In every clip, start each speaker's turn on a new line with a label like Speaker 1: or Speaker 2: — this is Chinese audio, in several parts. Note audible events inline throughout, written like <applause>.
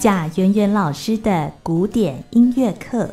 Speaker 1: 贾圆圆老师的古典音乐课。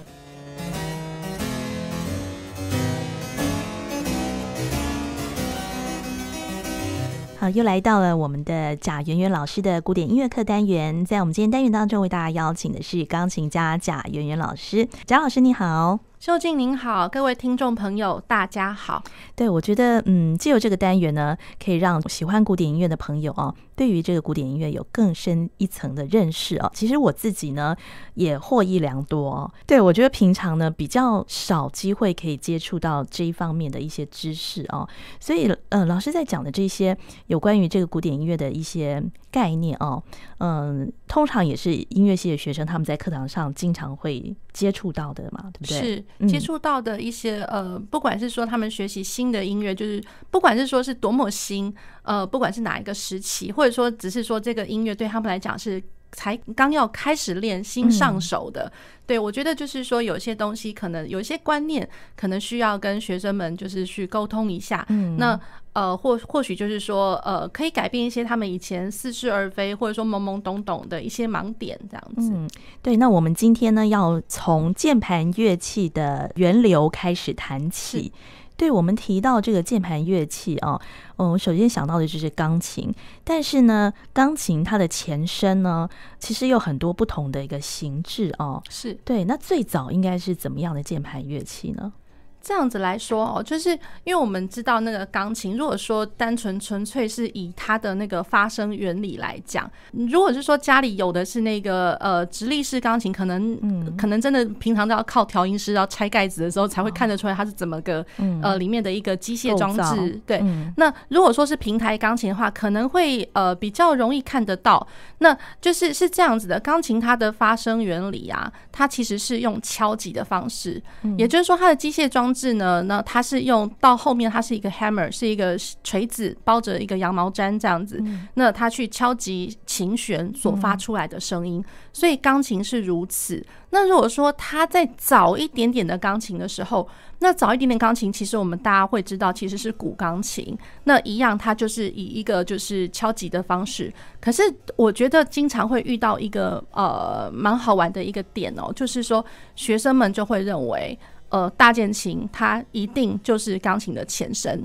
Speaker 1: 好，又来到了我们的贾圆圆老师的古典音乐课单元。在我们今天单元当中，为大家邀请的是钢琴家贾圆圆老师。贾老师，你好。
Speaker 2: 秀静您好，各位听众朋友，大家好。
Speaker 1: 对，我觉得，嗯，借由这个单元呢，可以让喜欢古典音乐的朋友哦，对于这个古典音乐有更深一层的认识哦。其实我自己呢，也获益良多哦。对，我觉得平常呢，比较少机会可以接触到这一方面的一些知识哦。所以，呃，老师在讲的这些有关于这个古典音乐的一些概念哦，嗯，通常也是音乐系的学生他们在课堂上经常会接触到的嘛，对不对？
Speaker 2: 是。接触到的一些呃，不管是说他们学习新的音乐，就是不管是说是多么新，呃，不管是哪一个时期，或者说只是说这个音乐对他们来讲是才刚要开始练新上手的，对，我觉得就是说有些东西可能有一些观念可能需要跟学生们就是去沟通一下，嗯那。呃，或或许就是说，呃，可以改变一些他们以前似是而非，或者说懵懵懂懂的一些盲点，这样子。
Speaker 1: 嗯，对。那我们今天呢，要从键盘乐器的源流开始谈起。对，我们提到这个键盘乐器啊，嗯，我首先想到的就是钢琴。但是呢，钢琴它的前身呢，其实有很多不同的一个形制哦。
Speaker 2: 是
Speaker 1: 对。那最早应该是怎么样的键盘乐器呢？
Speaker 2: 这样子来说哦，就是因为我们知道那个钢琴，如果说单纯纯粹是以它的那个发声原理来讲，如果是说家里有的是那个呃直立式钢琴，可能嗯可能真的平常都要靠调音师要拆盖子的时候才会看得出来它是怎么个呃里面的一个机械装置。对，那如果说是平台钢琴的话，可能会呃比较容易看得到。那就是是这样子的，钢琴它的发声原理啊，它其实是用敲击的方式，也就是说它的机械装。是呢，那它是用到后面，它是一个 hammer，是一个锤子包着一个羊毛毡这样子。那它去敲击琴弦所发出来的声音，所以钢琴是如此。那如果说它在早一点点的钢琴的时候，那早一点点钢琴，其实我们大家会知道，其实是古钢琴。那一样，它就是以一个就是敲击的方式。可是我觉得经常会遇到一个呃蛮好玩的一个点哦，就是说学生们就会认为。呃，大键琴它一定就是钢琴的前身。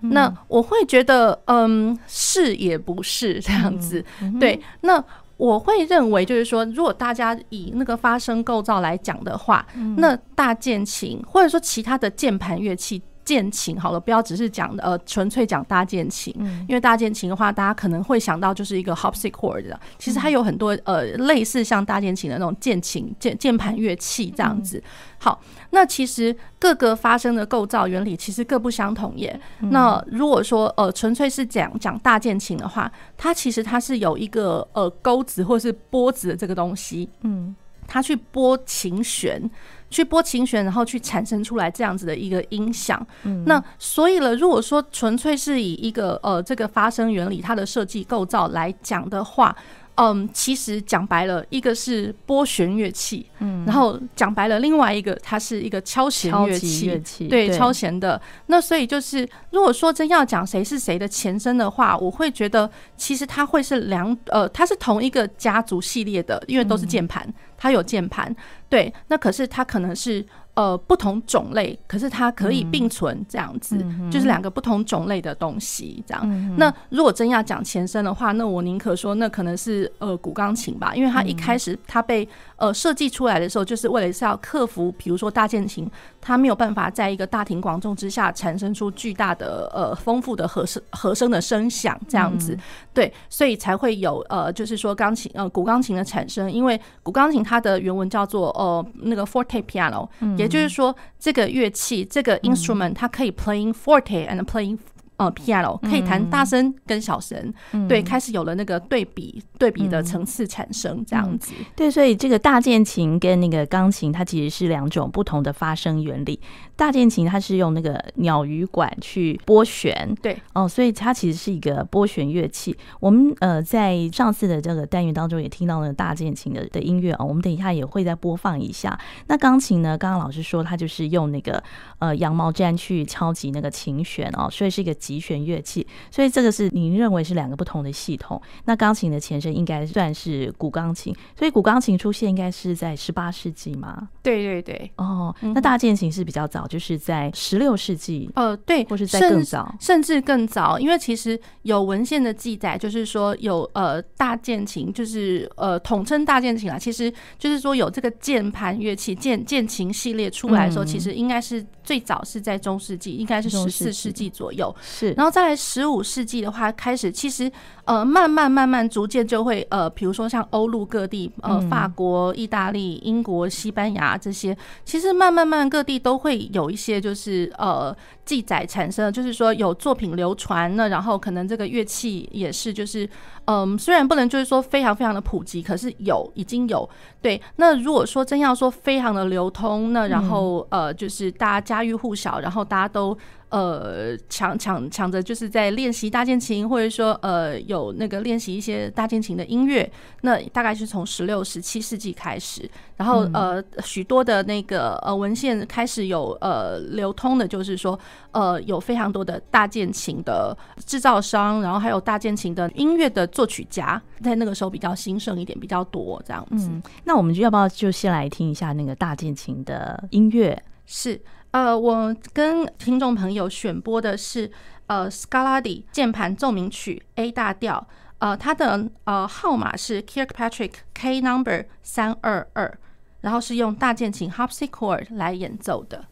Speaker 2: 嗯、那我会觉得，嗯，是也不是这样子。嗯、对，那我会认为，就是说，如果大家以那个发声构造来讲的话，嗯、那大键琴或者说其他的键盘乐器。键琴好了，不要只是讲呃纯粹讲大键琴，因为大键琴的话，大家可能会想到就是一个 harpsichord 的，其实它有很多呃类似像大键琴的那种键琴键键盘乐器这样子。好，那其实各个发声的构造原理其实各不相同耶。那如果说呃纯粹是讲讲大键琴的话，它其实它是有一个呃钩子或是拨子的这个东西，嗯，它去拨琴弦。去拨琴弦，然后去产生出来这样子的一个音响。嗯，那所以了，如果说纯粹是以一个呃这个发声原理它的设计构造来讲的话。嗯，其实讲白了，一个是拨弦乐器，嗯，然后讲白了，另外一个它是一个敲弦乐器，乐器对，对敲弦的。那所以就是，如果说真要讲谁是谁的前身的话，我会觉得其实它会是两呃，它是同一个家族系列的，因为都是键盘，它有键盘，对。那可是它可能是。呃，不同种类，可是它可以并存这样子，嗯、就是两个不同种类的东西这样。嗯、那如果真要讲前身的话，那我宁可说那可能是呃古钢琴吧，因为它一开始它被呃设计出来的时候，就是为了是要克服，比如说大键琴，它没有办法在一个大庭广众之下产生出巨大的呃丰富的和声和声的声响这样子，嗯、对，所以才会有呃就是说钢琴呃古钢琴的产生，因为古钢琴它的原文叫做呃那个 forte piano，嗯。也就是说，这个乐器，这个 instrument，它可以 playing forte and playing。呃，piano 可以弹大声跟小声，嗯、对，开始有了那个对比对比的层次产生这样子。
Speaker 1: 对，所以这个大键琴跟那个钢琴，它其实是两种不同的发声原理。大键琴它是用那个鸟羽管去拨弦，
Speaker 2: 对，
Speaker 1: 哦，所以它其实是一个拨弦乐器。我们呃在上次的这个单元当中也听到了大键琴的的音乐啊、哦，我们等一下也会再播放一下。那钢琴呢，刚刚老师说它就是用那个呃羊毛毡去敲击那个琴弦哦，所以是一个击极弦乐器，所以这个是您认为是两个不同的系统。那钢琴的前身应该算是古钢琴，所以古钢琴出现应该是在十八世纪嘛？
Speaker 2: 对对对。
Speaker 1: 哦，那大键琴是比较早，就是在十六世纪。
Speaker 2: 呃，对，
Speaker 1: 或是在更早
Speaker 2: 甚，甚至更早，因为其实有文献的记载，就是说有呃大键琴，就是呃统称大键琴啊，其实就是说有这个键盘乐器键键琴系列出来的时候，嗯、其实应该是最早是在中世纪，应该是十四世纪左右。
Speaker 1: 是，
Speaker 2: 然后在十五世纪的话，开始其实呃慢慢慢慢逐渐就会呃，比如说像欧陆各地呃法国、意大利、英国、西班牙这些，其实慢慢慢慢各地都会有一些就是呃。记载产生，就是说有作品流传，那然后可能这个乐器也是，就是嗯，虽然不能就是说非常非常的普及，可是有已经有对。那如果说真要说非常的流通，那然后呃，就是大家家喻户晓，然后大家都。呃，抢抢抢着就是在练习大键琴，或者说呃有那个练习一些大键琴的音乐，那大概是从十六、十七世纪开始，然后呃许多的那个呃文献开始有呃流通的，就是说呃有非常多的大键琴的制造商，然后还有大键琴的音乐的作曲家，在那个时候比较兴盛一点，比较多这样子。
Speaker 1: 嗯，那我们就要不要就先来听一下那个大键琴的音乐？
Speaker 2: 是。呃，我跟听众朋友选播的是呃 Scarlady 键盘奏鸣曲 A 大调，呃，它的呃号码是 Kirkpatrick K Number 三二二，然后是用大键琴 h o p s i
Speaker 1: c h o r d 来演奏的。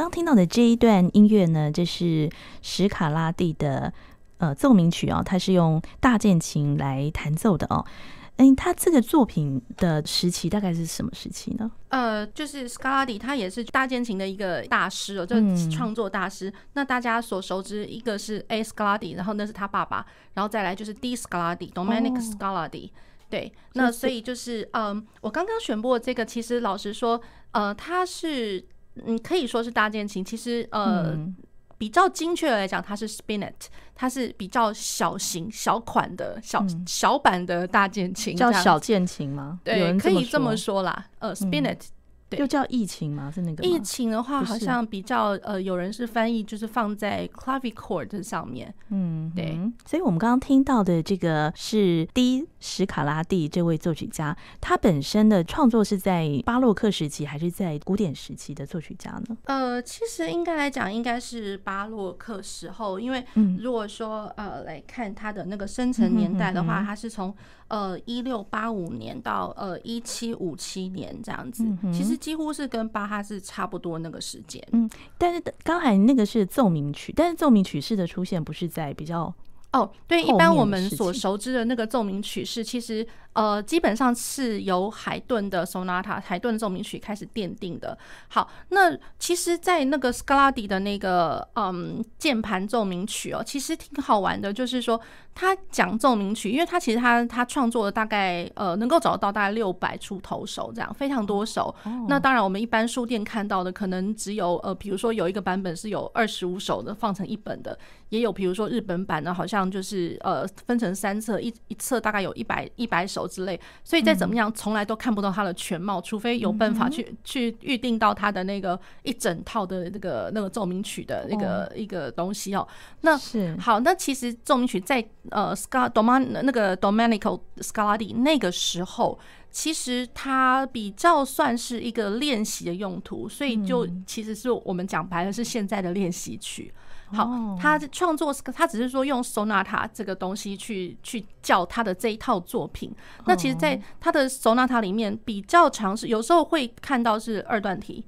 Speaker 1: 刚刚听到的这一段音乐呢，这是史卡拉蒂的呃奏鸣曲哦，它是用大键琴来弹奏的哦。嗯，他这个作品的时期大概是什么时期呢？
Speaker 2: 呃，就是斯卡拉第，他也是大键琴的一个大师哦，就是创作大师。嗯、那大家所熟知，一个是 A 斯卡拉第，然后那是他爸爸，然后再来就是 D 斯卡拉第，Domenic 斯卡拉第。对，那所以就是，嗯，我刚刚选播的这个，其实老实说，呃，他是，嗯，可以说是大键琴，其实，呃。嗯比较精确的来讲，它是 Spinet，它是比较小型、小款的小、嗯、小版的大键琴，
Speaker 1: 叫小键琴吗？
Speaker 2: 对，可以这么说啦。呃，Spinet。
Speaker 1: 又叫疫情吗？是那个
Speaker 2: 疫情的话，好像比较呃，有人是翻译就是放在 clavichord 上面。嗯，对。
Speaker 1: 所以我们刚刚听到的这个是 D 史卡拉蒂这位作曲家，他本身的创作是在巴洛克时期还是在古典时期的作曲家呢？
Speaker 2: 呃，其实应该来讲，应该是巴洛克时候，因为如果说呃来看他的那个生成年代的话，他是从呃一六八五年到呃一七五七年这样子。其实。几乎是跟巴哈是差不多那个时间，
Speaker 1: 嗯，但是刚才那个是奏鸣曲，但是奏鸣曲式的出现不是在比较
Speaker 2: 哦，对，一般我们所熟知的那个奏鸣曲式，其实。呃，基本上是由海顿的 Sonata 海顿奏鸣曲开始奠定的。好，那其实，在那个斯卡拉第的那个嗯键盘奏鸣曲哦，其实挺好玩的。就是说，他讲奏鸣曲，因为他其实他他创作了大概呃能够找到大概六百出头首，这样非常多首。哦、那当然，我们一般书店看到的可能只有呃，比如说有一个版本是有二十五首的放成一本的，也有比如说日本版的，好像就是呃分成三册，一一册大概有一百一百首。之类，所以再怎么样，从来都看不到它的全貌，除非有办法去去预定到它的那个一整套的那个那个奏鸣曲的那个一个东西哦。那是。好，那其实奏鸣曲在呃 Scar Doman 那个 Domenico Scarlatti 那个时候，其实它比较算是一个练习的用途，所以就其实是我们讲白了是现在的练习曲。好，他创作他只是说用 sonata 这个东西去去叫他的这一套作品。那其实，在他的 sonata 里面比较常是有时候会看到是二段体，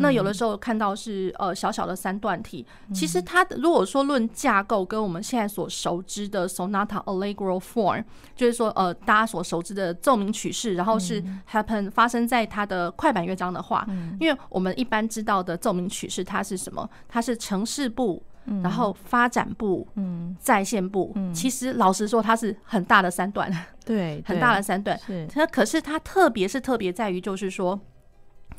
Speaker 2: 那有的时候看到是呃小小的三段体。其实他如果说论架构，跟我们现在所熟知的 sonata allegro form，就是说呃大家所熟知的奏鸣曲式，然后是 happen 发生在他的快板乐章的话，因为我们一般知道的奏鸣曲式它是什么？它是城市部。然后发展部，嗯，在线部，嗯，其实老实说，它是很大的三段，
Speaker 1: 对，<laughs>
Speaker 2: 很大的三段。是，它可是它特别是特别在于，就是说，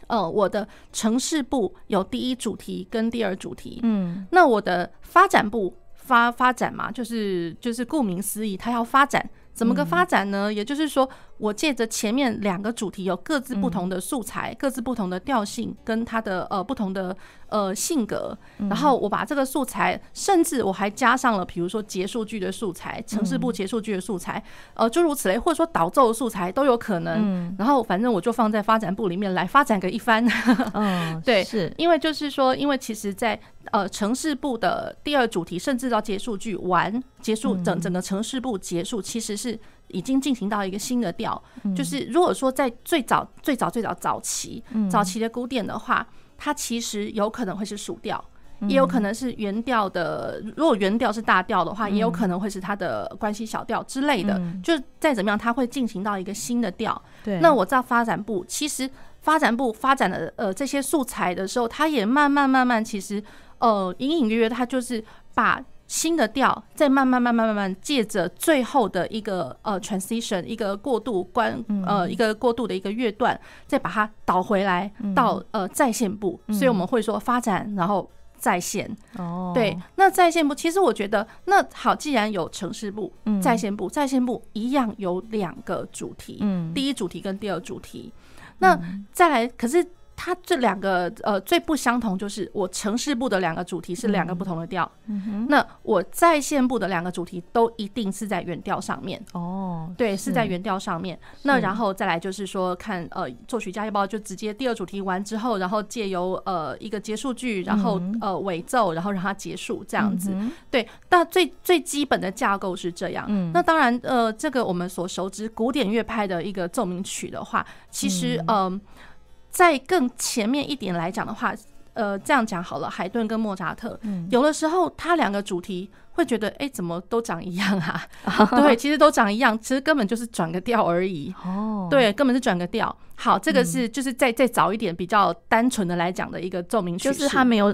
Speaker 2: 呃，我的城市部有第一主题跟第二主题，嗯，那我的发展部发发展嘛，就是就是顾名思义，它要发展。怎么个发展呢？也就是说，我借着前面两个主题有各自不同的素材，各自不同的调性，跟它的呃不同的呃性格，然后我把这个素材，甚至我还加上了，比如说结束句的素材，城市部结束句的素材，呃，诸如此类，或者说导奏的素材都有可能。然后反正我就放在发展部里面来发展个一番。嗯，<laughs> 对，是因为就是说，因为其实在呃城市部的第二主题，甚至到结束句完结束整整个城市部结束，其实是。是已经进行到一个新的调，就是如果说在最早最早最早早期早期的古典的话，它其实有可能会是属调，也有可能是原调的。如果原调是大调的话，也有可能会是它的关系小调之类的。就再怎么样，它会进行到一个新的调。对，那我在发展部，其实发展部发展的呃这些素材的时候，它也慢慢慢慢，其实呃隐隐约约，它就是把。新的调，再慢慢慢慢慢慢借着最后的一个呃 transition，一个过渡关呃一个过渡的一个乐段，再把它导回来到呃在线部，所以我们会说发展然后在线。哦，对，那在线部其实我觉得那好，既然有城市部、在线部，在线部一样有两个主题，第一主题跟第二主题，那再来可是。它这两个呃最不相同就是我城市部的两个主题是两个不同的调，那我在线部的两个主题都一定是在原调上面哦，对，是，是在原调上面。那然后再来就是说看呃作曲家要不要就直接第二主题完之后，然后借由呃一个结束句，然后呃尾奏，然后让它结束这样子。嗯、对，那最最基本的架构是这样。嗯、那当然呃这个我们所熟知古典乐派的一个奏鸣曲的话，其实嗯。呃在更前面一点来讲的话，呃这样讲好了，海顿跟莫扎特，
Speaker 1: 嗯、
Speaker 2: 有的时候他两个主题会觉得，哎、欸，怎么都长一样啊？<laughs> 对，其实都长一样，其实根本就是转个调而已。哦，对，根本是转个调。好，这个是就是再再早一点比较单纯的来讲的一个奏鸣曲式，
Speaker 1: 就是他没有。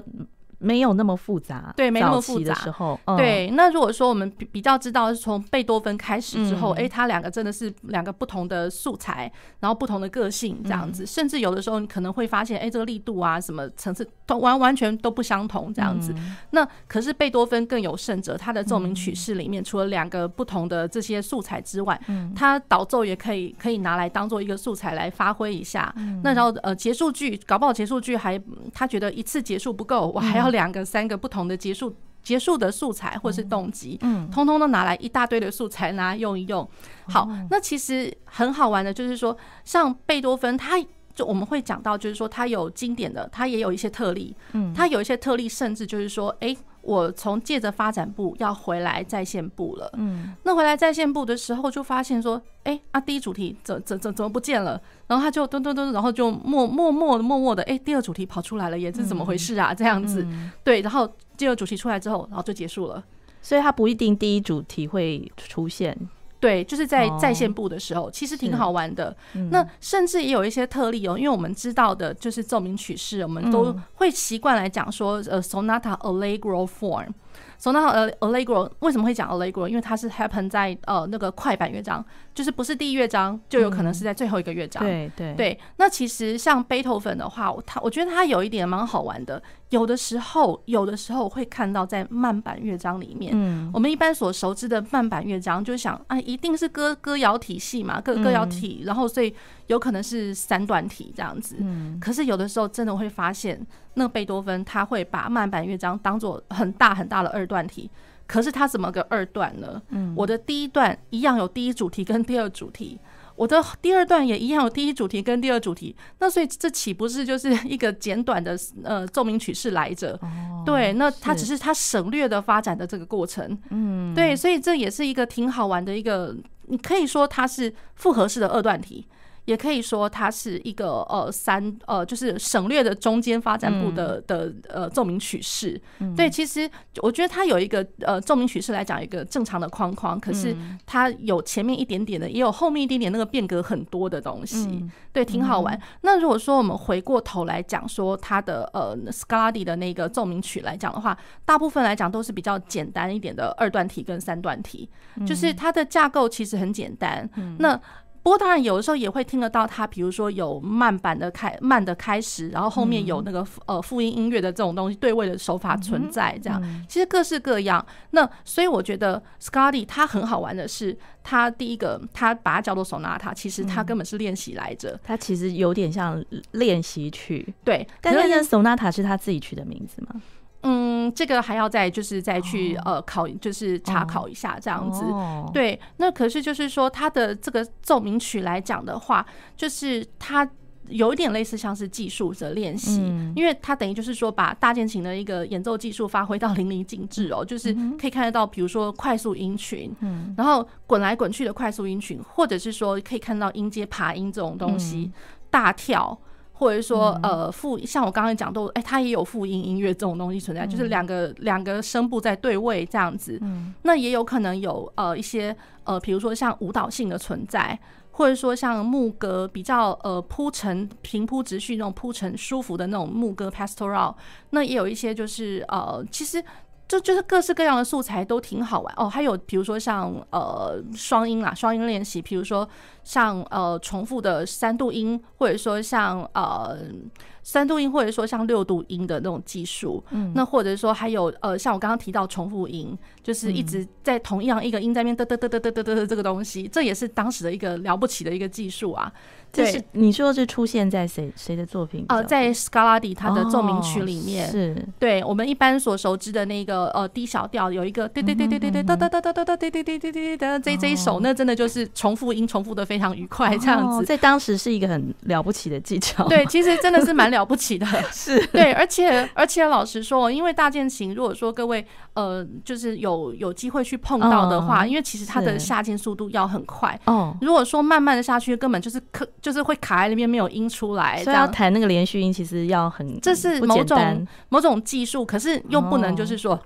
Speaker 1: 没有那么复杂，
Speaker 2: 对，没那么复杂
Speaker 1: 的时候，
Speaker 2: 对。那如果说我们比比较知道是从贝多芬开始之后，哎，他两个真的是两个不同的素材，然后不同的个性这样子，甚至有的时候你可能会发现，哎，这个力度啊，什么层次都完完全都不相同这样子。那可是贝多芬更有甚者，他的奏鸣曲式里面除了两个不同的这些素材之外，他导奏也可以可以拿来当做一个素材来发挥一下。那然后呃结束句，搞不好结束句还他觉得一次结束不够，我还要。两个、三个不同的结束结束的素材或是动机，嗯，通通都拿来一大堆的素材拿来用一用。好，那其实很好玩的，就是说，像贝多芬，他就我们会讲到，就是说他有经典的，他也有一些特例，嗯，他有一些特例，甚至就是说，哎。我从借着发展部要回来在线部了，嗯，那回来在线部的时候就发现说，哎、欸，啊，第一主题怎怎怎怎么不见了？然后他就噔噔噔，然后就默默默默默的，哎、欸，第二主题跑出来了，也是怎么回事啊？这样子，嗯、对，然后第二主题出来之后，然后就结束了，
Speaker 1: 所以他不一定第一主题会出现。
Speaker 2: 对，就是在在线部的时候，其实挺好玩的。那甚至也有一些特例哦，因为我们知道的就是奏鸣曲式，我们都会习惯来讲说，呃，sonata allegro form。Sonata 呃 allegro 为什么会讲 allegro？因为它是 happen 在呃那个快板乐章，就是不是第一乐章，就有可能是在最后一个乐章。对对对。那其实像贝多芬的话，他我觉得他有一点蛮好玩的。有的时候，有的时候会看到在慢板乐章里面，嗯，我们一般所熟知的慢板乐章，就想啊，一定是歌歌谣体系嘛，歌歌谣体，然后所以有可能是三段体这样子。嗯，可是有的时候真的会发现，那贝多芬他会把慢板乐章当做很大很大的二段体，可是他怎么个二段呢？嗯，我的第一段一样有第一主题跟第二主题。我的第二段也一样有第一主题跟第二主题，那所以这岂不是就是一个简短的呃奏鸣曲式来着？哦、对，那它只是它省略的发展的这个过程。嗯，对，所以这也是一个挺好玩的一个，你可以说它是复合式的二段体。也可以说它是一个呃三呃就是省略的中间发展部的的呃奏鸣曲式。对，其实我觉得它有一个呃奏鸣曲式来讲一个正常的框框，可是它有前面一点点的，也有后面一点点那个变革很多的东西。对，挺好玩。那如果说我们回过头来讲说它的呃 Scarlatti 的那个奏鸣曲来讲的话，大部分来讲都是比较简单一点的二段体跟三段体，就是它的架构其实很简单。那不过当然，有的时候也会听得到它，比如说有慢版的开慢的开始，然后后面有那个呃复音音乐的这种东西对位的手法存在，这样其实各式各样。那所以我觉得 Scarlatti 它很好玩的是，他第一个他把它叫做 Sonata，其实他根本是练习来着，
Speaker 1: 他其实有点像练习曲。
Speaker 2: 对，
Speaker 1: 但是 Sonata 是他自己取的名字吗？
Speaker 2: 嗯，这个还要再就是再去呃考，就是查考一下这样子。对，那可是就是说，它的这个奏鸣曲来讲的话，就是它有一点类似像是技术的练习，因为它等于就是说把大键琴的一个演奏技术发挥到淋漓尽致哦，就是可以看得到，比如说快速音群，然后滚来滚去的快速音群，或者是说可以看到音阶爬音这种东西，大跳。或者说，呃，复像我刚刚讲到，哎，它也有复音音乐这种东西存在，就是两个两个声部在对位这样子。那也有可能有呃一些呃，比如说像舞蹈性的存在，或者说像牧歌比较呃铺陈平铺直叙那种铺陈舒服的那种牧歌 pastoral。那也有一些就是呃，其实。就就是各式各样的素材都挺好玩哦，还有比如说像呃双音啦，双音练习，比如说像呃重复的三度音，或者说像呃。三度音，或者说像六度音的那种技术，嗯，那或者说还有呃，像我刚刚提到重复音，就是一直在同样一个音在那边嘚嘚嘚嘚嘚嘚嘚这个东西，这也是当时的一个了不起的一个技术啊。对，是你说是出现在谁谁的作品？呃，在 Scarlatti 他的奏鸣曲里面，是对我们一般所熟知的那个呃低小调有一个对对对对对对哒哒哒哒哒哒对对对对对哒这这一首，那真的就是重复音重复的非常愉快这样子，在当时是一个很了不起的技巧。对，其实真的是蛮。了不起的是对，而且而且老实说，因为大键琴，如果说各位呃，就是有有机会去碰到的话，因为其实它的下键速度要很快哦。如果说慢慢的下去，根本就是可就是会卡在那边没有音出来。
Speaker 1: 所以要弹那个连续音，其实要很
Speaker 2: 这是某种某种技术，可是又不能就是说。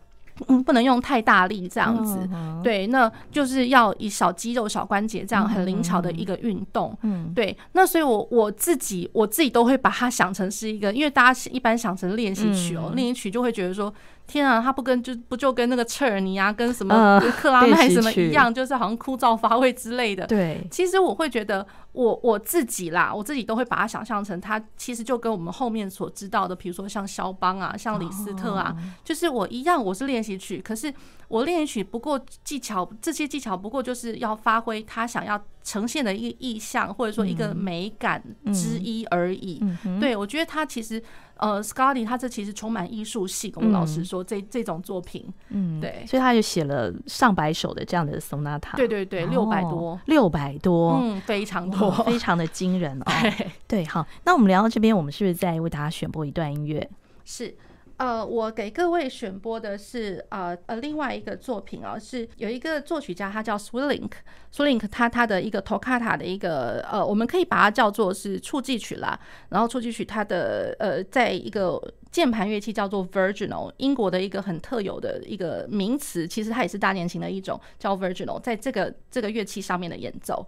Speaker 2: 嗯，不能用太大力这样子，嗯、对，那就是要以小肌肉、小关节这样很灵巧的一个运动，嗯，对，那所以我我自己我自己都会把它想成是一个，因为大家一般想成练习曲哦，练习、嗯、曲就会觉得说。天啊，他不跟就不就跟那个彻尔尼啊，跟什么 <laughs> 克拉麦什么一样，就是好像枯燥乏味之类的。对，其实我会觉得我，我我自己啦，我自己都会把它想象成，他其实就跟我们后面所知道的，比如说像肖邦啊，像李斯特啊，就是我一样，我是练习曲，可是。我练习曲不过技巧，这些技巧不过就是要发挥他想要呈现的一个意象，或者说一个美感之一而已。对，我觉得他其实，呃，Scotti 他这其实充满艺术性。我们老实说，这这种作品，嗯，对，
Speaker 1: 所以他就写了上百首的这样的 sonata。
Speaker 2: 对对对，六百多，
Speaker 1: 六百多，
Speaker 2: 嗯，非常多，
Speaker 1: 非常的惊人哦。<laughs> 对，对，好，那我们聊到这边，我们是不是再为大家选播一段音乐？
Speaker 2: 是。呃，我给各位选播的是呃呃另外一个作品哦，是有一个作曲家，他叫 Swillink，Swillink 他他的一个 Toccata 的一个呃，我们可以把它叫做是触技曲啦。然后触技曲它的呃，在一个键盘乐器叫做 Virginal，英国的一个很特有的一个名词，其实它也是大键琴的一种，叫 Virginal，在这个这个乐器上面的演奏。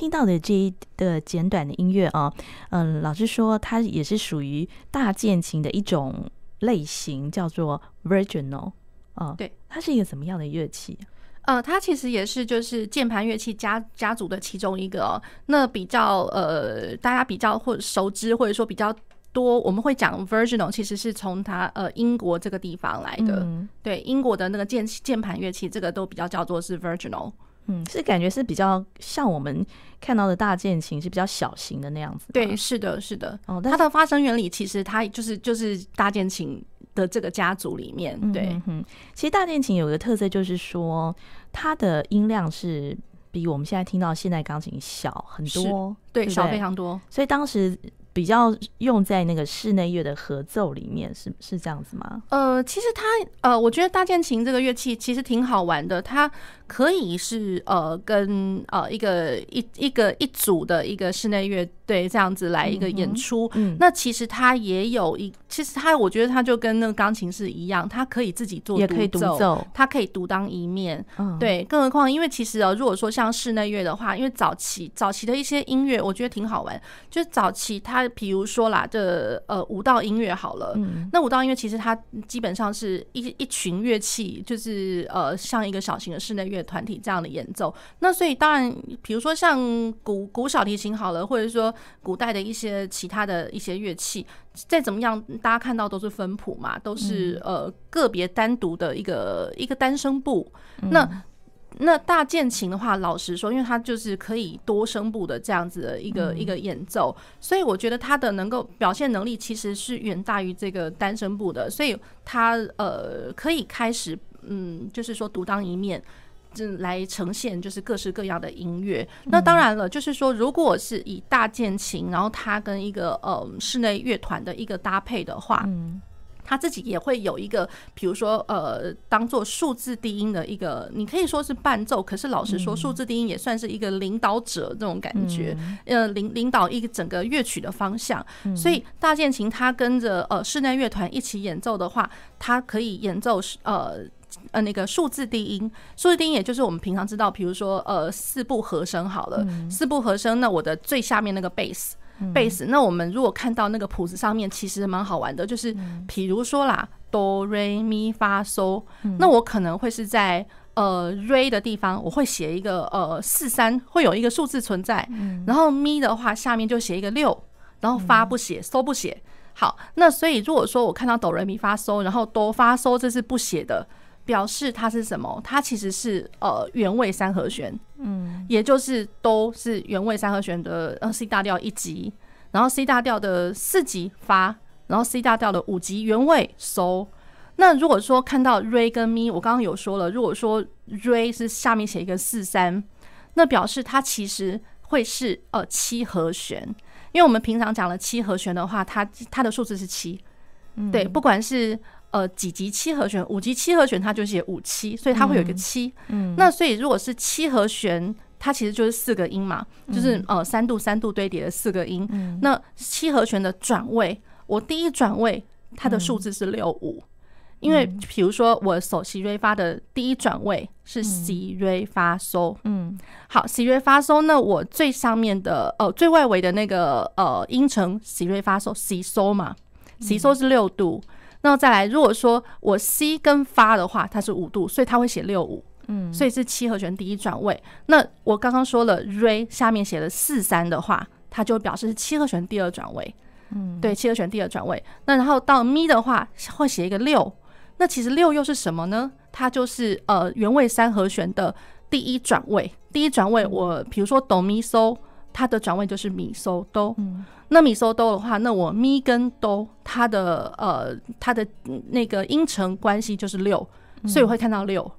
Speaker 1: 听到的这一的简短的音乐啊，嗯，老师说它也是属于大键琴的一种类型，叫做 virginal 啊。对，它是一个什么样的乐器？
Speaker 2: 呃，它其实也是就是键盘乐器家家族的其中一个哦。那比较呃，大家比较或熟知或者说比较多，我们会讲 virginal，其实是从它呃英国这个地方来的。嗯、对，英国的那个键键盘乐器，这个都比较叫做是 virginal。
Speaker 1: 嗯，是感觉是比较像我们看到的大键琴是比较小型的那样子。对，
Speaker 2: 是的，是的。哦，它的发声原理其实它就是就是大键琴的这个家族里面。对，嗯哼。
Speaker 1: 其实大键琴有个特色就是说，它的音量是比我们现在听到现代钢琴小很多，
Speaker 2: 对，小非常多。
Speaker 1: 所以当时。比较用在那个室内乐的合奏里面，是是这样子吗？
Speaker 2: 呃，其实它呃，我觉得大键琴这个乐器其实挺好玩的，它可以是呃跟呃一个一一个一组的一个室内乐队这样子来一个演出。嗯，那其实它也有一，其实它我觉得它就跟那个钢琴是一样，它可以自己做也可以独奏，它可以独当一面。嗯，对，更何况因为其实呃，如果说像室内乐的话，因为早期早期的一些音乐，我觉得挺好玩，就是早期它。比如说啦，这呃舞蹈音乐好了，嗯、那舞蹈音乐其实它基本上是一一群乐器，就是呃像一个小型的室内乐团体这样的演奏。那所以当然，比如说像古古小提琴好了，或者说古代的一些其他的一些乐器，再怎么样，大家看到都是分谱嘛，都是呃个别单独的一个一个单声部。嗯、那那大键琴的话，老实说，因为它就是可以多声部的这样子的一个、嗯、一个演奏，所以我觉得它的能够表现能力其实是远大于这个单声部的，所以它呃可以开始嗯，就是说独当一面。这来呈现就是各式各样的音乐。那当然了，就是说，如果是以大键琴，然后它跟一个呃室内乐团的一个搭配的话，嗯，他自己也会有一个，比如说呃，当做数字低音的一个，你可以说是伴奏，可是老实说，数字低音也算是一个领导者这种感觉，呃，领领导一个整个乐曲的方向。所以大键琴它跟着呃室内乐团一起演奏的话，它可以演奏呃。呃，那个数字低音，数字低音也就是我们平常知道，比如说呃四部和声好了，嗯、四部和声，那我的最下面那个贝斯，贝斯，那我们如果看到那个谱子上面，其实蛮好玩的，就是比如说啦，哆瑞咪发嗦，那我可能会是在呃瑞的地方，我会写一个呃四三，会有一个数字存在，然后咪的话下面就写一个六，然后发不写，嗦不写，好，那所以如果说我看到哆瑞咪发嗦，然后哆发嗦这是不写的。表示它是什么？它其实是呃原位三和弦，嗯，也就是都是原位三和弦的呃 C 大调一级，然后 C 大调的四级发，然后 C 大调的五级原位收。那如果说看到 Re 跟 Mi，我刚刚有说了，如果说 Re 是下面写一个四三，那表示它其实会是呃七和弦，因为我们平常讲了七和弦的话，它它的数字是七，嗯，对，不管是。呃，几级七和弦，五级七和弦，它就写五七，所以它会有一个七。嗯，那所以如果是七和弦，它其实就是四个音嘛，就是呃三度三度堆叠的四个音。那七和弦的转位，我第一转位它的数字是六五，因为比如说我首席瑞发的第一转位是西瑞发嗦。嗯，好，西瑞发嗦，那我最上面的呃最外围的那个呃音程西瑞发嗦西嗦嘛，西嗦是六度。那再来，如果说我 C 跟发的话，它是五度，所以它会写六五，嗯，所以是七和弦第一转位。那我刚刚说了 Re 下面写了四三的话，它就表示是七和弦第二转位，嗯，对，七和弦第二转位。那然后到咪的话会写一个六，那其实六又是什么呢？它就是呃原位三和弦的第一转位，第一转位我比如说哆咪嗦。它的转位就是咪嗦哆，那咪嗦哆的话，那我咪跟哆，它的呃它的那个音程关系就是六，所以我会看到六。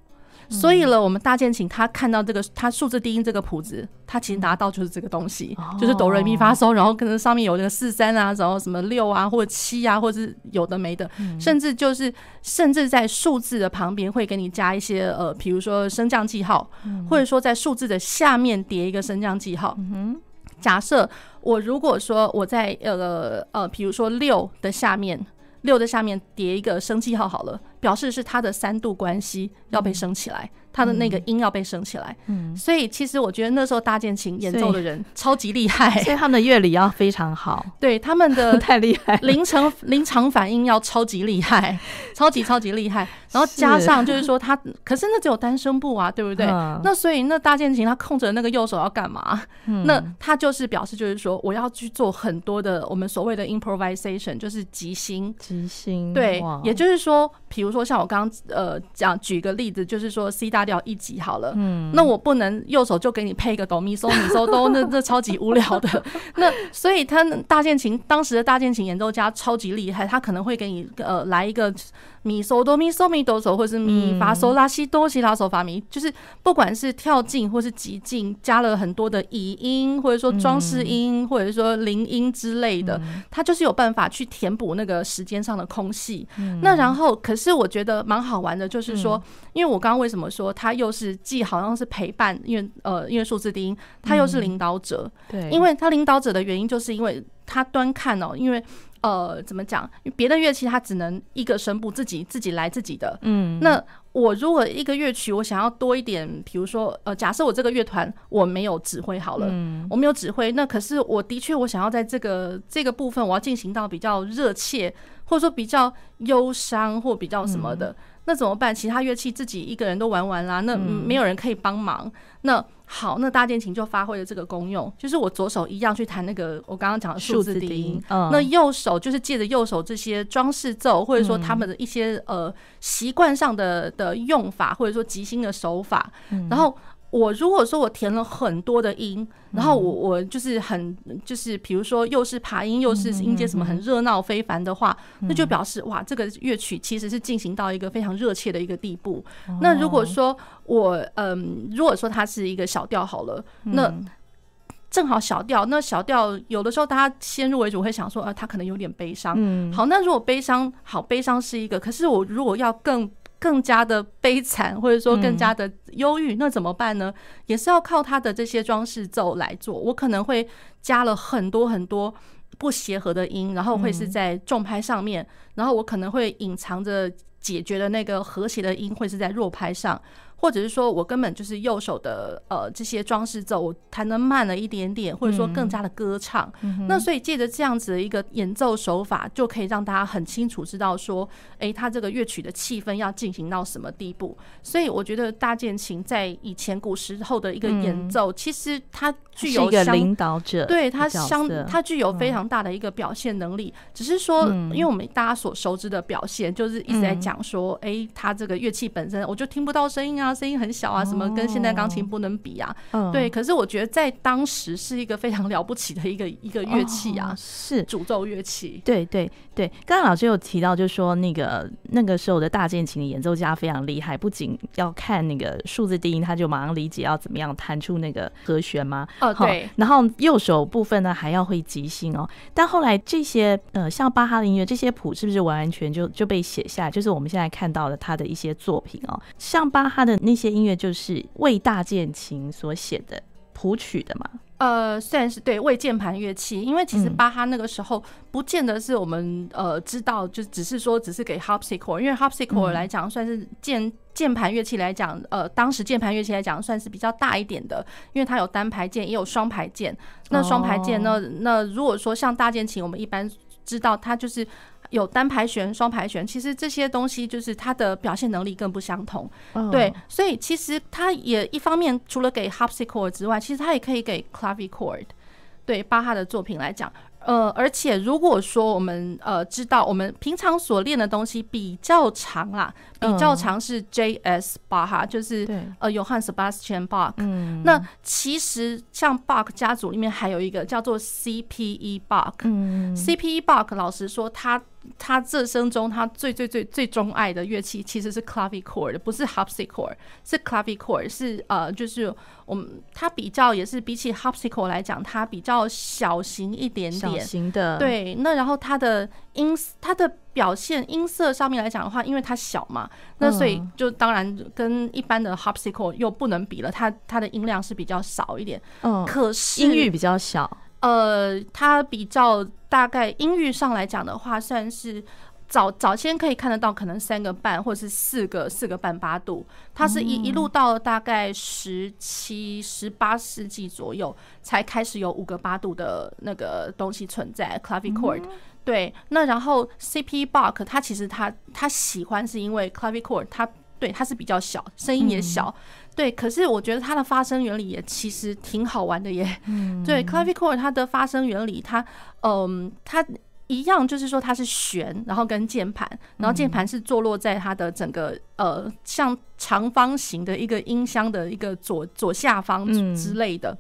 Speaker 2: 所以了，我们大键琴他看到这个他数字低音这个谱子，他其实拿到就是这个东西，就是哆瑞咪发嗦，然后可能上面有那个四三啊，然后什么六啊，或者七啊，或者是有的没的，甚至就是甚至在数字的旁边会给你加一些呃，比如说升降记号，或者说在数字的下面叠一个升降记号。假设我如果说我在呃呃，比如说六的下面。六的下面叠一个升记号好了，表示是它的三度关系要被升起来，它的那个音要被升起来。嗯，所以其实我觉得那时候大键琴演奏的人超级厉害，
Speaker 1: 所以他们的乐理要非常好。<laughs>
Speaker 2: 对，他们的 <laughs>
Speaker 1: 太厉害，
Speaker 2: 临场临场反应要超级厉害，<laughs> 超级超级厉害。然后加上就是说他，可是那只有单声部啊，对不对？那所以那大键琴他控制的那个右手要干嘛？那他就是表示就是说我要去做很多的我们所谓的 improvisation，就是即兴。
Speaker 1: 即兴
Speaker 2: 对，也就是说，比如说像我刚刚呃讲举个例子，就是说 C 大调一级好了，嗯，那我不能右手就给你配一个哆咪嗦咪嗦哆，那 <laughs> 那超级无聊的。<laughs> 那所以他大键琴当时的大键琴演奏家超级厉害，他可能会给你呃来一个。咪嗦哆咪嗦咪哆嗦，或是咪发嗦拉西哆西拉嗦发咪，就是不管是跳进或是急进，加了很多的移音，或者说装饰音，或者说铃音之类的，它就是有办法去填补那个时间上的空隙。那然后，可是我觉得蛮好玩的，就是说，因为我刚刚为什么说它又是既好像是陪伴，因为呃，因为数字低音，它又是领导者，对，因为它领导者的原因，就是因为它端看哦，因为。呃，怎么讲？别的乐器它只能一个声部自己自己来自己的。嗯，那我如果一个乐曲我想要多一点，比如说呃，假设我这个乐团我没有指挥好了，嗯，我没有指挥，那可是我的确我想要在这个这个部分我要进行到比较热切，或者说比较忧伤或比较什么的。那怎么办？其他乐器自己一个人都玩完啦，那没有人可以帮忙。嗯、那好，那大键琴就发挥了这个功用，就是我左手一样去弹那个我刚刚讲的数字低音，嗯、那右手就是借着右手这些装饰奏，或者说他们的一些呃习惯上的的用法，或者说即兴的手法，嗯、然后。我如果说我填了很多的音，然后我我就是很就是比如说又是爬音又是音阶什么很热闹非凡的话，那就表示哇，这个乐曲其实是进行到一个非常热切的一个地步。那如果说我嗯，如果说它是一个小调好了，那正好小调，那小调有的时候大家先入为主会想说，呃，它可能有点悲伤。好，那如果悲伤，好，悲伤是一个，可是我如果要更。更加的悲惨，或者说更加的忧郁，那怎么办呢？也是要靠他的这些装饰奏来做。我可能会加了很多很多不协和的音，然后会是在重拍上面，然后我可能会隐藏着解决的那个和谐的音，会是在弱拍上。或者是说我根本就是右手的呃这些装饰奏，我弹的慢了一点点，或者说更加的歌唱。嗯、那所以借着这样子的一个演奏手法，就可以让大家很清楚知道说，哎、欸，他这个乐曲的气氛要进行到什么地步。所以我觉得大键琴在以前古时候的一个演奏，嗯、其实它具有一个
Speaker 1: 领导者，
Speaker 2: 对它相它具有非常大的一个表现能力。嗯、只是说，因为我们大家所熟知的表现，就是一直在讲说，哎、欸，它这个乐器本身，我就听不到声音啊。声音很小啊，什么跟现代钢琴不能比啊？嗯、对，可是我觉得在当时是一个非常了不起的一个一个乐器啊，哦、是主奏乐器。
Speaker 1: 对对对，刚刚老师有提到，就是说那个那个时候的大键琴的演奏家非常厉害，不仅要看那个数字低音，他就马上理解要怎么样弹出那个和弦吗？
Speaker 2: 哦，对。
Speaker 1: 然后右手部分呢，还要会即兴哦。但后来这些呃，像巴哈的音乐，这些谱是不是完完全就就被写下来？就是我们现在看到的他的一些作品哦，像巴哈的那些音乐就是为大键琴所写的谱曲的嘛？
Speaker 2: 呃，虽然是对为键盘乐器，因为其实巴哈那个时候不见得是我们呃知道，就只是说只是给 harpsichord，因为 harpsichord 来讲算是键键盘乐器来讲，呃，当时键盘乐器来讲算是比较大一点的，因为它有单排键也有双排键。那双排键，那那如果说像大键琴，我们一般知道它就是。有单排旋、双排旋，其实这些东西就是它的表现能力更不相同。Oh. 对，所以其实它也一方面除了给 harpsichord 之外，其实它也可以给 clavichord。对巴哈的作品来讲。呃，而且如果说我们呃知道我们平常所练的东西比较长啦，比较长是 J.S. 巴哈，就是呃约翰 Sebastian Bach。嗯，那其实像 Bach 家族里面还有一个叫做 C.P.E. Bach。嗯，C.P.E. Bach 老实说他。他这生中，他最最最最钟爱的乐器其实是 clavichord，不是 harpsichord，是 clavichord，是呃，就是我们他比较也是比起 harpsichord 来讲，它比较小型一点点，
Speaker 1: 小型的。
Speaker 2: 对，那然后它的音，它的表现音色上面来讲的话，因为它小嘛，那所以就当然跟一般的 harpsichord 又不能比了，它它的音量是比较少一点，嗯，可是
Speaker 1: 音域比较小。
Speaker 2: 呃，它比较大概音域上来讲的话，算是早早先可以看得到，可能三个半或者是四个四个半八度。它是一一路到大概十七、十八世纪左右，才开始有五个八度的那个东西存在。Clavichord，对。那然后 C.P. Bach，他其实他他喜欢是因为 Clavichord，他对它是比较小，声音也小。对，可是我觉得它的发声原理也其实挺好玩的耶。<laughs> 嗯，对，clavichord 它的发声原理，它嗯，它一样，就是说它是弦，然后跟键盘，然后键盘是坐落在它的整个呃像长方形的一个音箱的一个左左下方之类的。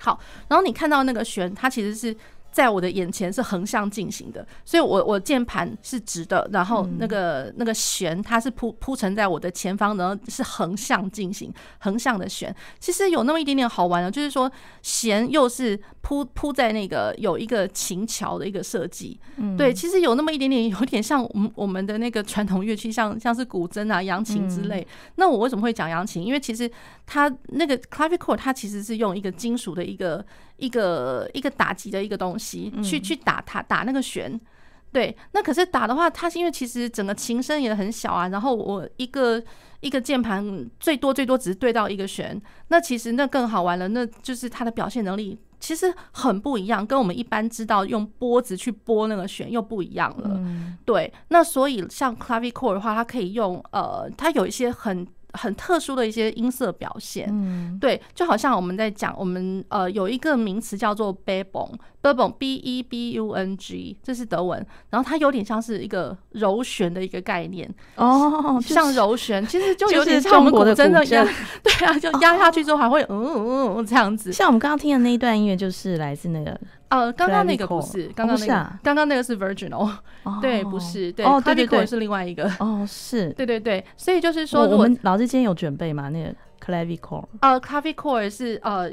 Speaker 2: 好，然后你看到那个弦，它其实是。在我的眼前是横向进行的，所以我我键盘是直的，然后那个那个弦它是铺铺陈在我的前方，然后是横向进行，横向的弦，其实有那么一点点好玩的，就是说弦又是铺铺在那个有一个琴桥的一个设计，嗯对，其实有那么一点点，有点像我们我们的那个传统乐器，像像是古筝啊、扬琴之类。那我为什么会讲扬琴？因为其实它那个 clavichord 它其实是用一个金属的一个。一个一个打击的一个东西，去去打它打那个弦，对，那可是打的话，它是因为其实整个琴声也很小啊，然后我一个一个键盘最多最多只是对到一个弦，那其实那更好玩了，那就是它的表现能力其实很不一样，跟我们一般知道用拨子去拨那个弦又不一样了。嗯、对，那所以像 clavichord 的话，它可以用呃，它有一些很很特殊的一些音色表现。嗯，对，就好像我们在讲，我们呃有一个名词叫做 Bebung。B E B U N G，这是德文，然后它有点像是一个柔弦的一个概念
Speaker 1: 哦，
Speaker 2: 像柔弦，其实就有点像我们古筝的压，<laughs> 对啊，就压下去之后还会嗯嗯嗯这样子。
Speaker 1: 像我们刚刚听的那一段音乐，就是来自那个
Speaker 2: 呃，刚刚那个不是，刚刚那个，刚刚那个是 Virginal，对，不是，对，Clavichord 是另外一个，
Speaker 1: 哦，是。<laughs> 对
Speaker 2: 对对，所以就是说，
Speaker 1: 我们老师今天有准备吗？那个 Clavichord，
Speaker 2: 呃，Clavichord 是呃。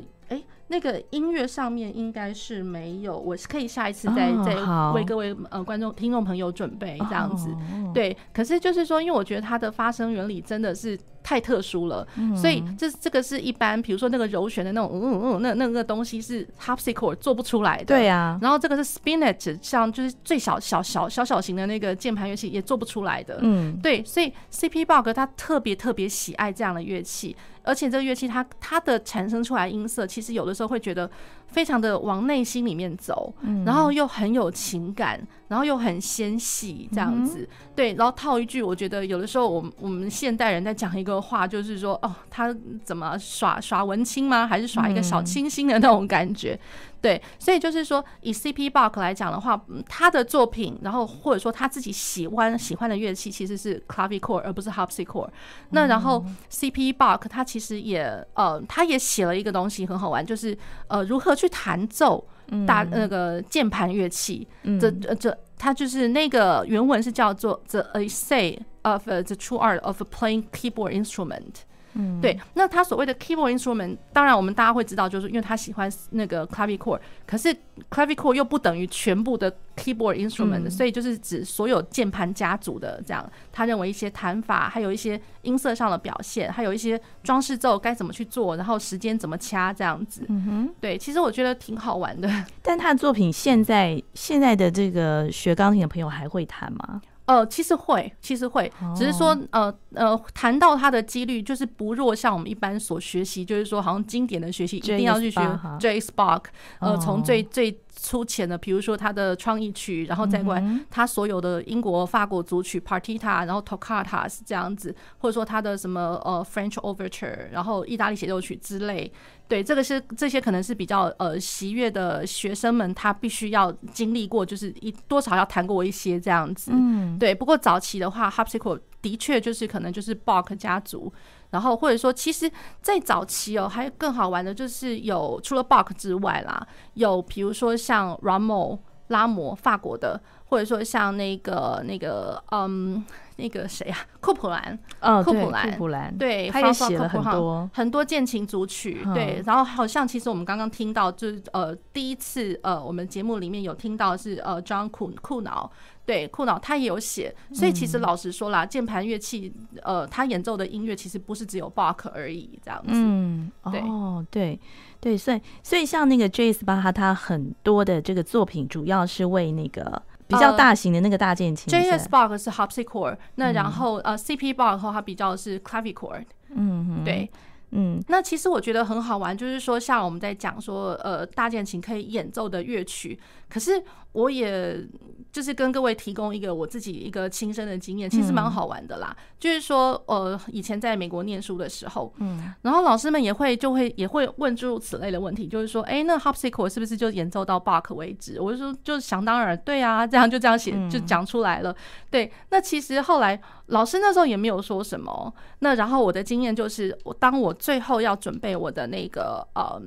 Speaker 2: 那个音乐上面应该是没有，我是可以下一次再再为各位呃观众听众朋友准备这样子，对。可是就是说，因为我觉得它的发声原理真的是太特殊了，所以这这个是一般比如说那个柔弦的那种嗯嗯那那个东西是 harpsichord 做不出来的，
Speaker 1: 对呀。
Speaker 2: 然后这个是 spinet，像就是最小小小小小型的那个键盘乐器也做不出来的，嗯，对。所以 C.P. Bach 他特别特别喜爱这样的乐器。而且这个乐器它它的产生出来音色，其实有的时候会觉得非常的往内心里面走，然后又很有情感，然后又很纤细这样子。对，然后套一句，我觉得有的时候我们我们现代人在讲一个话，就是说哦，他怎么耍耍文青吗？还是耍一个小清新的那种感觉？对，所以就是说，以 C.P. Bach 来讲的话，他的作品，然后或者说他自己喜欢喜欢的乐器，其实是 Clavichord 而不是 Harpsichord。那然后 C.P. Bach 他其实也呃，他也写了一个东西很好玩，就是呃，如何去弹奏大那个键盘乐器。这这他就是那个原文是叫做 The Essay of the True Art of Playing Keyboard Instrument。嗯，对，那他所谓的 keyboard instrument，当然我们大家会知道，就是因为他喜欢那个 clavichord，可是 clavichord 又不等于全部的 keyboard instrument，、嗯、所以就是指所有键盘家族的这样。他认为一些弹法，还有一些音色上的表现，还有一些装饰奏该怎么去做，然后时间怎么掐这样子。嗯哼，对，其实我觉得挺好玩的。<laughs>
Speaker 1: 但他的作品现在现在的这个学钢琴的朋友还会弹吗？
Speaker 2: 呃，其实会，其实会，只是说，呃呃，谈到它的几率就是不弱，像我们一般所学习，就是说，好像经典的学习一定要去学 J Spark，呃，从最最粗浅的，比如说他的创意曲，然后再过来他所有的英国、法国组曲 Partita，然后 toccata 是这样子，或者说他的什么呃 French Overture，然后意大利协奏曲之类。对，这个是这些可能是比较呃喜悦的学生们，他必须要经历过，就是一多少要弹过一些这样子。嗯，对。不过早期的话，Harpsichord 的确就是可能就是 Bach 家族，然后或者说，其实在早期哦，还有更好玩的就是有除了 Bach 之外啦，有比如说像 Ramo 拉摩法国的，或者说像那个那个嗯。那个谁啊，库普兰，<laughs>
Speaker 1: 嗯，
Speaker 2: 库普兰，
Speaker 1: 库普兰，
Speaker 2: 对，
Speaker 1: 他也写了很多
Speaker 2: 很多键琴组曲，对，然后好像其实我们刚刚听到，就是呃第一次呃我们节目里面有听到是呃 John 库库瑙，对，库瑙他也有写，所以其实老实说啦，键盘乐器呃他演奏的音乐其实不是只有 Bach 而已这样子，
Speaker 1: 嗯，哦，对对，所以所以像那个 J.S. 巴哈他很多的这个作品主要是为那个。比较大型的那个大键琴
Speaker 2: ，J.S. Bach 是 Harpsichord，那然后呃 C.P. Bach 后它比较是 Clavichord，嗯，对，嗯，那其实我觉得很好玩，就是说像我们在讲说呃大键琴可以演奏的乐曲，可是我也。就是跟各位提供一个我自己一个亲身的经验，其实蛮好玩的啦。嗯、就是说，呃，以前在美国念书的时候，嗯，然后老师们也会就会也会问诸如此类的问题，就是说，哎、欸，那 Harpsichord 是不是就演奏到 Bach 为止？我就说，就想当然，对啊，这样就这样写就讲出来了。嗯、对，那其实后来老师那时候也没有说什么。那然后我的经验就是，我当我最后要准备我的那个呃。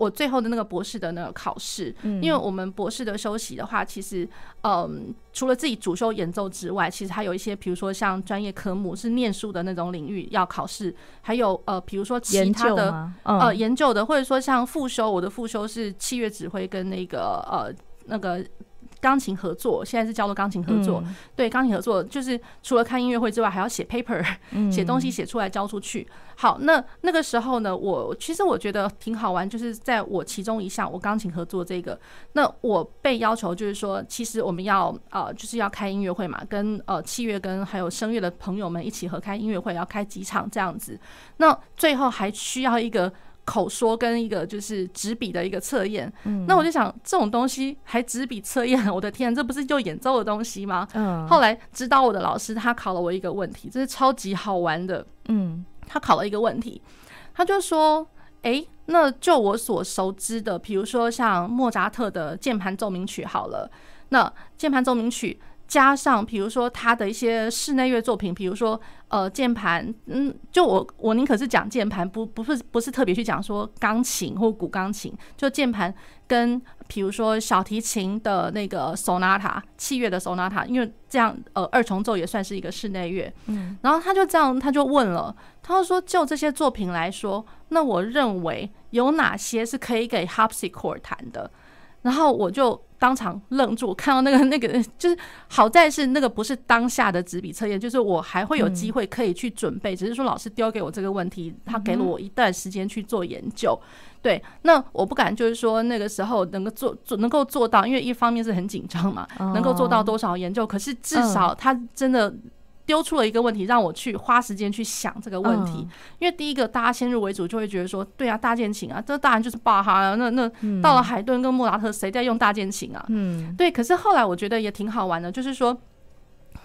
Speaker 2: 我最后的那个博士的那个考试，因为我们博士的休息的话，其实，嗯，除了自己主修演奏之外，其实还有一些，比如说像专业科目是念书的那种领域要考试，还有呃，比如说其他的呃研究的，或者说像副修，我的副修是器乐指挥跟那个呃那个。钢琴合作，现在是叫做钢琴合作。嗯、对，钢琴合作就是除了看音乐会之外，还要写 paper，写东西写出来交出去。嗯、好，那那个时候呢，我其实我觉得挺好玩，就是在我其中一项我钢琴合作这个，那我被要求就是说，其实我们要呃就是要开音乐会嘛，跟呃器乐跟还有声乐的朋友们一起合开音乐会，要开几场这样子。那最后还需要一个。口说跟一个就是纸笔的一个测验。
Speaker 1: 嗯，
Speaker 2: 那我就想，这种东西还纸笔测验，我的天，这不是就演奏的东西吗？
Speaker 1: 嗯，
Speaker 2: 后来指导我的老师他考了我一个问题，这是超级好玩的。
Speaker 1: 嗯，
Speaker 2: 他考了一个问题，他就说：“诶，那就我所熟知的，比如说像莫扎特的键盘奏鸣曲好了，那键盘奏鸣曲。”加上，比如说他的一些室内乐作品，比如说呃键盘，嗯，就我我宁可是讲键盘，不不是不是特别去讲说钢琴或古钢琴，就键盘跟比如说小提琴的那个 sonata 器乐的 sonata，因为这样呃二重奏也算是一个室内乐，嗯，然后他就这样他就问了，他就说就这些作品来说，那我认为有哪些是可以给 harpsichord 弹的？然后我就当场愣住，看到那个 <laughs> 那个，就是好在是那个不是当下的纸笔测验，就是我还会有机会可以去准备，只是说老师丢给我这个问题，他给了我一段时间去做研究。对，那我不敢就是说那个时候能够做做能够做到，因为一方面是很紧张嘛，能够做到多少研究，可是至少他真的。丢出了一个问题，让我去花时间去想这个问题。因为第一个，大家先入为主就会觉得说，对啊，大键琴啊，这当然就是巴哈啊。那那到了海顿跟莫扎特，谁在用大键琴啊？嗯，对。可是后来我觉得也挺好玩的，就是说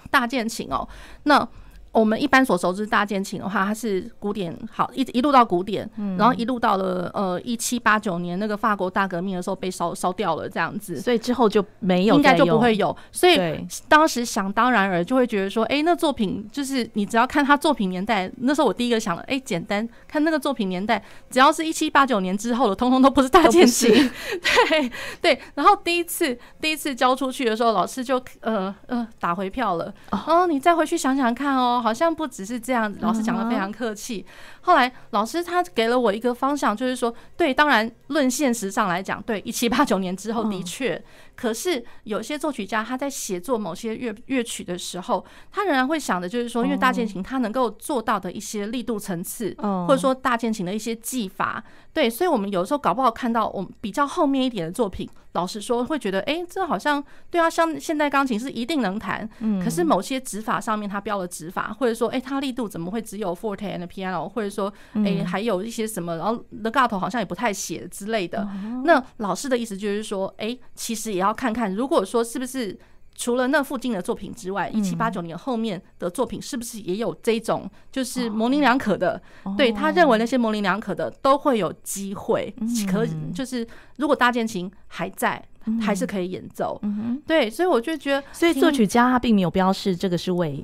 Speaker 2: 大键琴哦，那。我们一般所熟知大键琴的话，它是古典，好一一路到古典，然后一路到了呃一七八九年那个法国大革命的时候被烧烧掉了这样子，
Speaker 1: 所以之后就没有，
Speaker 2: 应该就不会有。所以当时想当然而就会觉得说，哎，那作品就是你只要看他作品年代，那时候我第一个想了，哎，简单看那个作品年代，只要是一七八九年之后的，通通都不是大键琴。<laughs> 对对，然后第一次第一次交出去的时候，老师就呃呃打回票了，哦，你再回去想想看哦。好像不只是这样子，老师讲的非常客气。后来老师他给了我一个方向，就是说，对，当然论现实上来讲，对，一七八九年之后的确。可是有些作曲家他在写作某些乐乐曲的时候，他仍然会想的就是说，因为大键琴它能够做到的一些力度层次，或者说大键琴的一些技法，对，所以我们有时候搞不好看到我们比较后面一点的作品，老实说会觉得，哎，这好像对啊，像现代钢琴是一定能弹，可是某些指法上面它标了指法，或者说，哎，它力度怎么会只有 forte and piano，或者说，哎，还有一些什么，然后 legato 好像也不太写之类的。那老师的意思就是说，哎，其实也要看看，如果说是不是除了那附近的作品之外，一七八九年后面的作品是不是也有这种就是模棱两可的？对，他认为那些模棱两可的都会有机会，可就是如果大键琴还在，还是可以演奏。对，所以我就觉得，
Speaker 1: 所以作曲家他并没有标示这个是为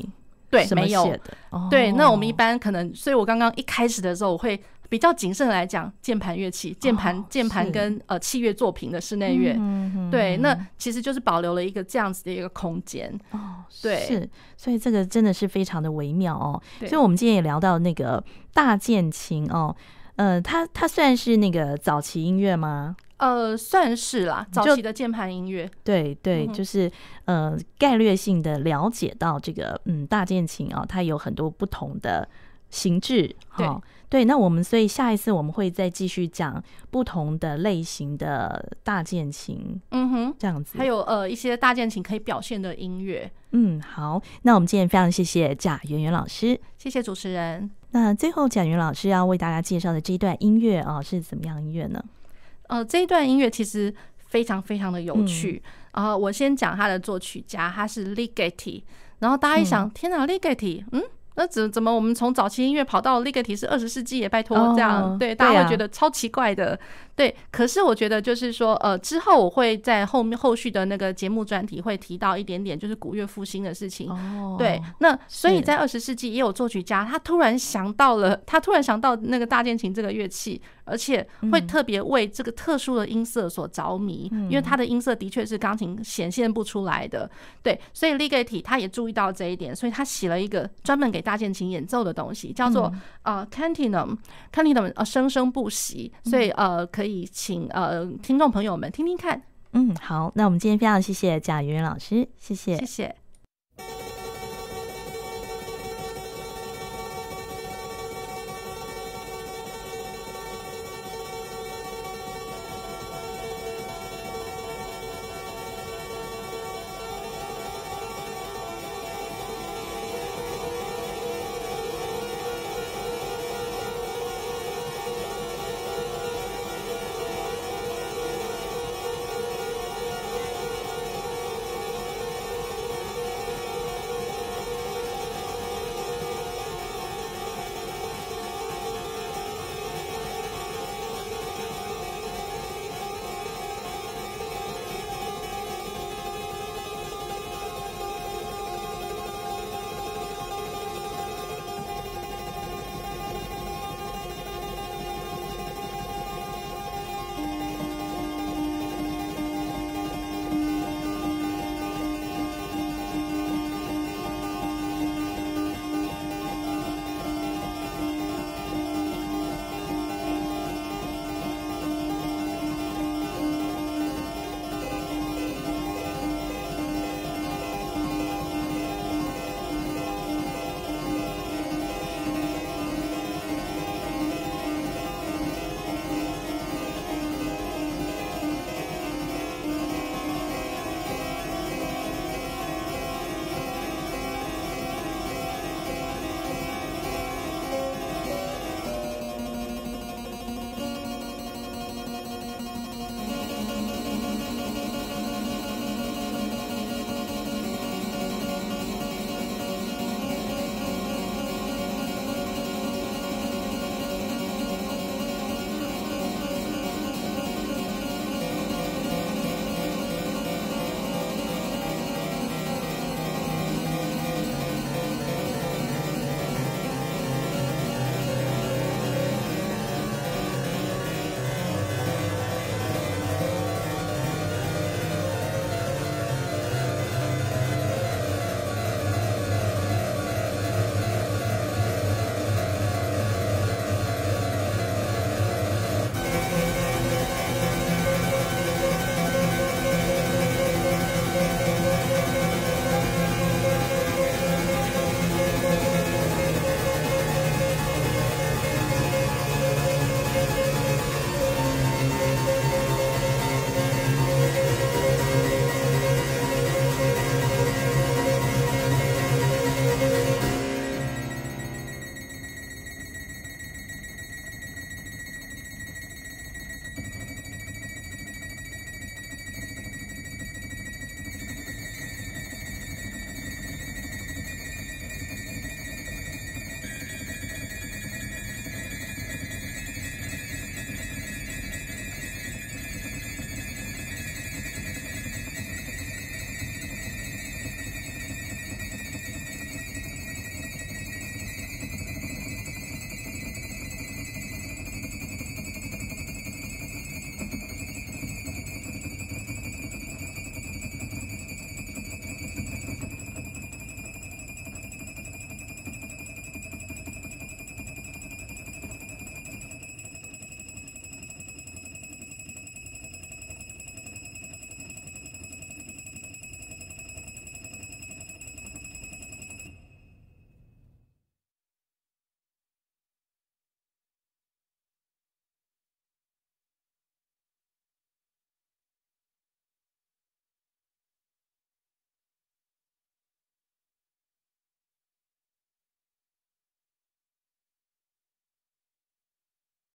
Speaker 2: 对没有对。那我们一般可能，所以我刚刚一开始的时候我会。比较谨慎来讲，键盘乐器、键盘、键盘跟呃器乐作品的室内乐，嗯、对，那其实就是保留了一个这样子的一个空间。哦，对，
Speaker 1: 是，所以这个真的是非常的微妙哦。所以我们今天也聊到那个大键琴哦，呃，它它算是那个早期音乐吗？
Speaker 2: 呃，算是啦，早期的键盘音乐。
Speaker 1: 对对，就是呃，概略性的了解到这个嗯，大键琴啊、哦，它有很多不同的形制，
Speaker 2: 对。
Speaker 1: 哦对，那我们所以下一次我们会再继续讲不同的类型的大键琴，
Speaker 2: 嗯哼，
Speaker 1: 这样子，
Speaker 2: 还有呃一些大键琴可以表现的音乐，
Speaker 1: 嗯，好，那我们今天非常谢谢贾圆圆老师，
Speaker 2: 谢谢主持人。
Speaker 1: 那最后贾圆老师要为大家介绍的这一段音乐啊，是怎么样音乐呢？
Speaker 2: 呃，这一段音乐其实非常非常的有趣啊，嗯呃，我先讲他的作曲家，他是 Ligeti，然后大家一想，嗯、天哪，Ligeti，嗯。那怎怎么我们从早期音乐跑到那个题是二十世纪也拜托这样，oh, 对，大家会觉得超奇怪的。对，可是我觉得就是说，呃，之后我会在后面后续的那个节目专题会提到一点点，就是古乐复兴的事情。哦，对，那所以在二十世纪也有作曲家，他突然想到了，他突然想到那个大键琴这个乐器，而且会特别为这个特殊的音色所着迷，因为它的音色的确是钢琴显现不出来的。对，所以 Ligeti 他也注意到这一点，所以他写了一个专门给大键琴演奏的东西，叫做呃 Cantinum，Cantinum 呃生生不息，所以呃可以。请呃，听众朋友们听听看。
Speaker 1: 嗯，好，那我们今天非常谢谢贾云云老师，谢谢，
Speaker 2: 谢谢。